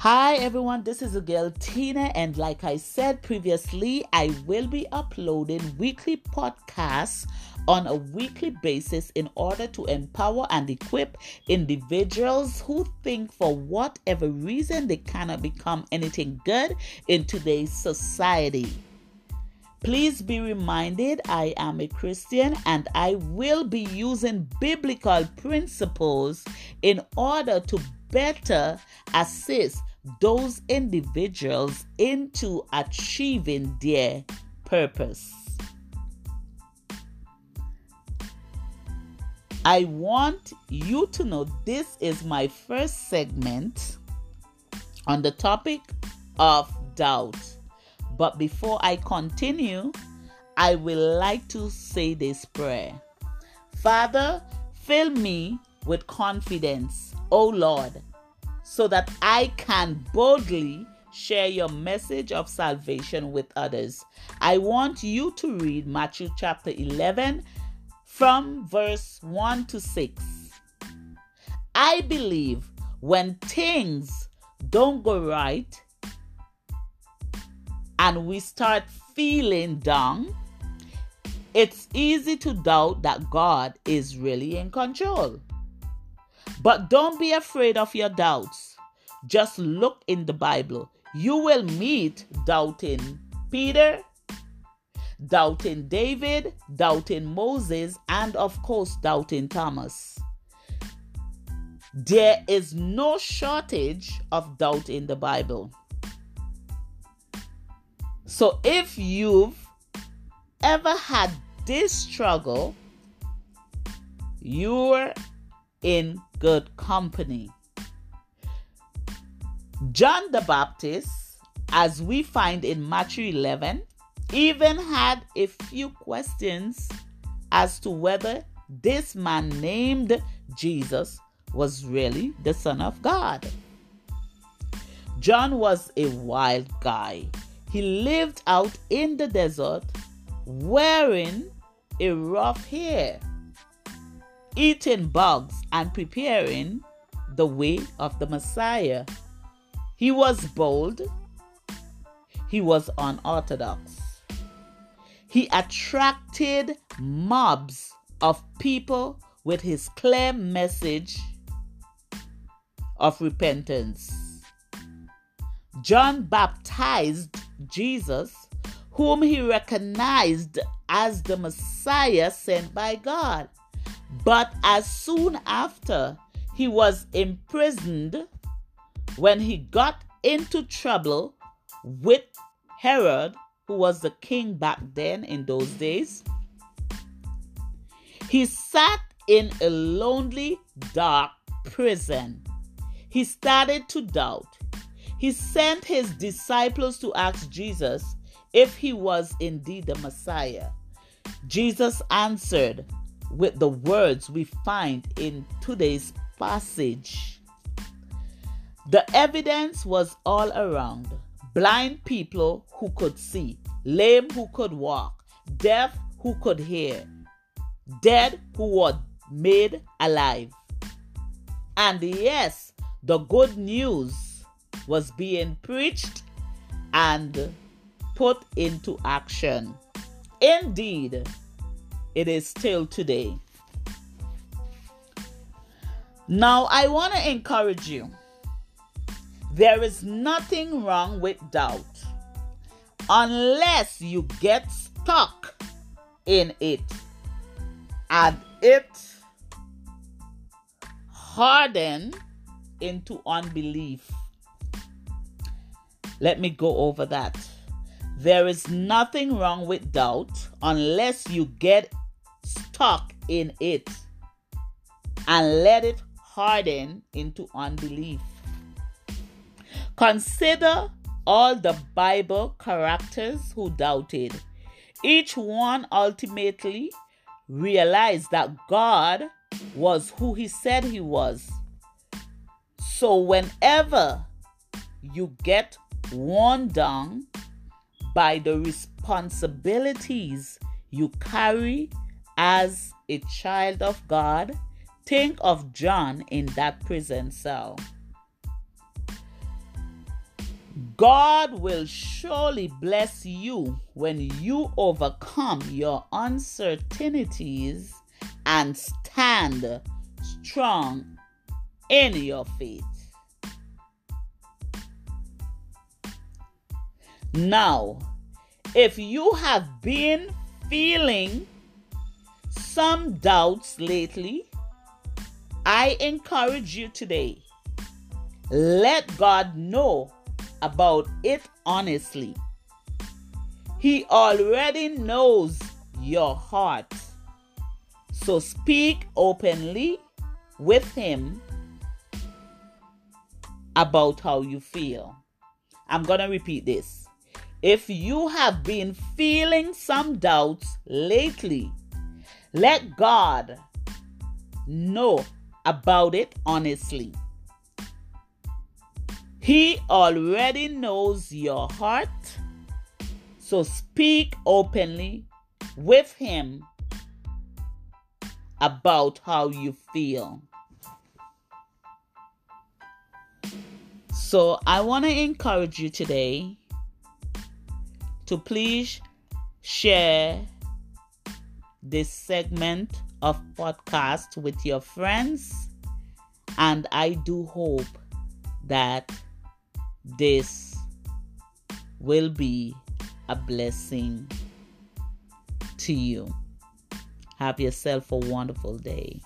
Hi everyone, this is a girl Tina, and like I said previously, I will be uploading weekly podcasts on a weekly basis in order to empower and equip individuals who think for whatever reason they cannot become anything good in today's society. Please be reminded I am a Christian and I will be using biblical principles in order to better assist those individuals into achieving their purpose. I want you to know this is my first segment on the topic of doubt. But before I continue, I will like to say this prayer Father, fill me with confidence, O Lord so that I can boldly share your message of salvation with others. I want you to read Matthew chapter 11 from verse 1 to 6. I believe when things don't go right and we start feeling down, it's easy to doubt that God is really in control. But don't be afraid of your doubts. Just look in the Bible. You will meet doubting Peter, doubting David, doubting Moses, and of course, doubting Thomas. There is no shortage of doubt in the Bible. So if you've ever had this struggle, you're in good company. John the Baptist, as we find in Matthew 11, even had a few questions as to whether this man named Jesus was really the Son of God. John was a wild guy. He lived out in the desert wearing a rough hair eating bugs and preparing the way of the Messiah. He was bold, he was unorthodox. He attracted mobs of people with his clear message of repentance. John baptized Jesus, whom he recognized as the Messiah sent by God. But as soon after he was imprisoned, when he got into trouble with Herod, who was the king back then in those days, he sat in a lonely, dark prison. He started to doubt. He sent his disciples to ask Jesus if he was indeed the Messiah. Jesus answered, with the words we find in today's passage. The evidence was all around blind people who could see, lame who could walk, deaf who could hear, dead who were made alive. And yes, the good news was being preached and put into action. Indeed, it is still today. Now, I want to encourage you. There is nothing wrong with doubt unless you get stuck in it and it harden into unbelief. Let me go over that. There is nothing wrong with doubt unless you get stuck in it and let it harden into unbelief. Consider all the Bible characters who doubted. Each one ultimately realized that God was who he said he was. So, whenever you get worn down by the responsibilities you carry as a child of God, think of John in that prison cell. God will surely bless you when you overcome your uncertainties and stand strong in your faith. Now, if you have been feeling some doubts lately, I encourage you today. Let God know about it honestly. He already knows your heart. So speak openly with Him about how you feel. I'm going to repeat this. If you have been feeling some doubts lately, let God know about it honestly. He already knows your heart, so speak openly with Him about how you feel. So, I want to encourage you today to please share this segment of podcast with your friends and I do hope that this will be a blessing to you. Have yourself a wonderful day.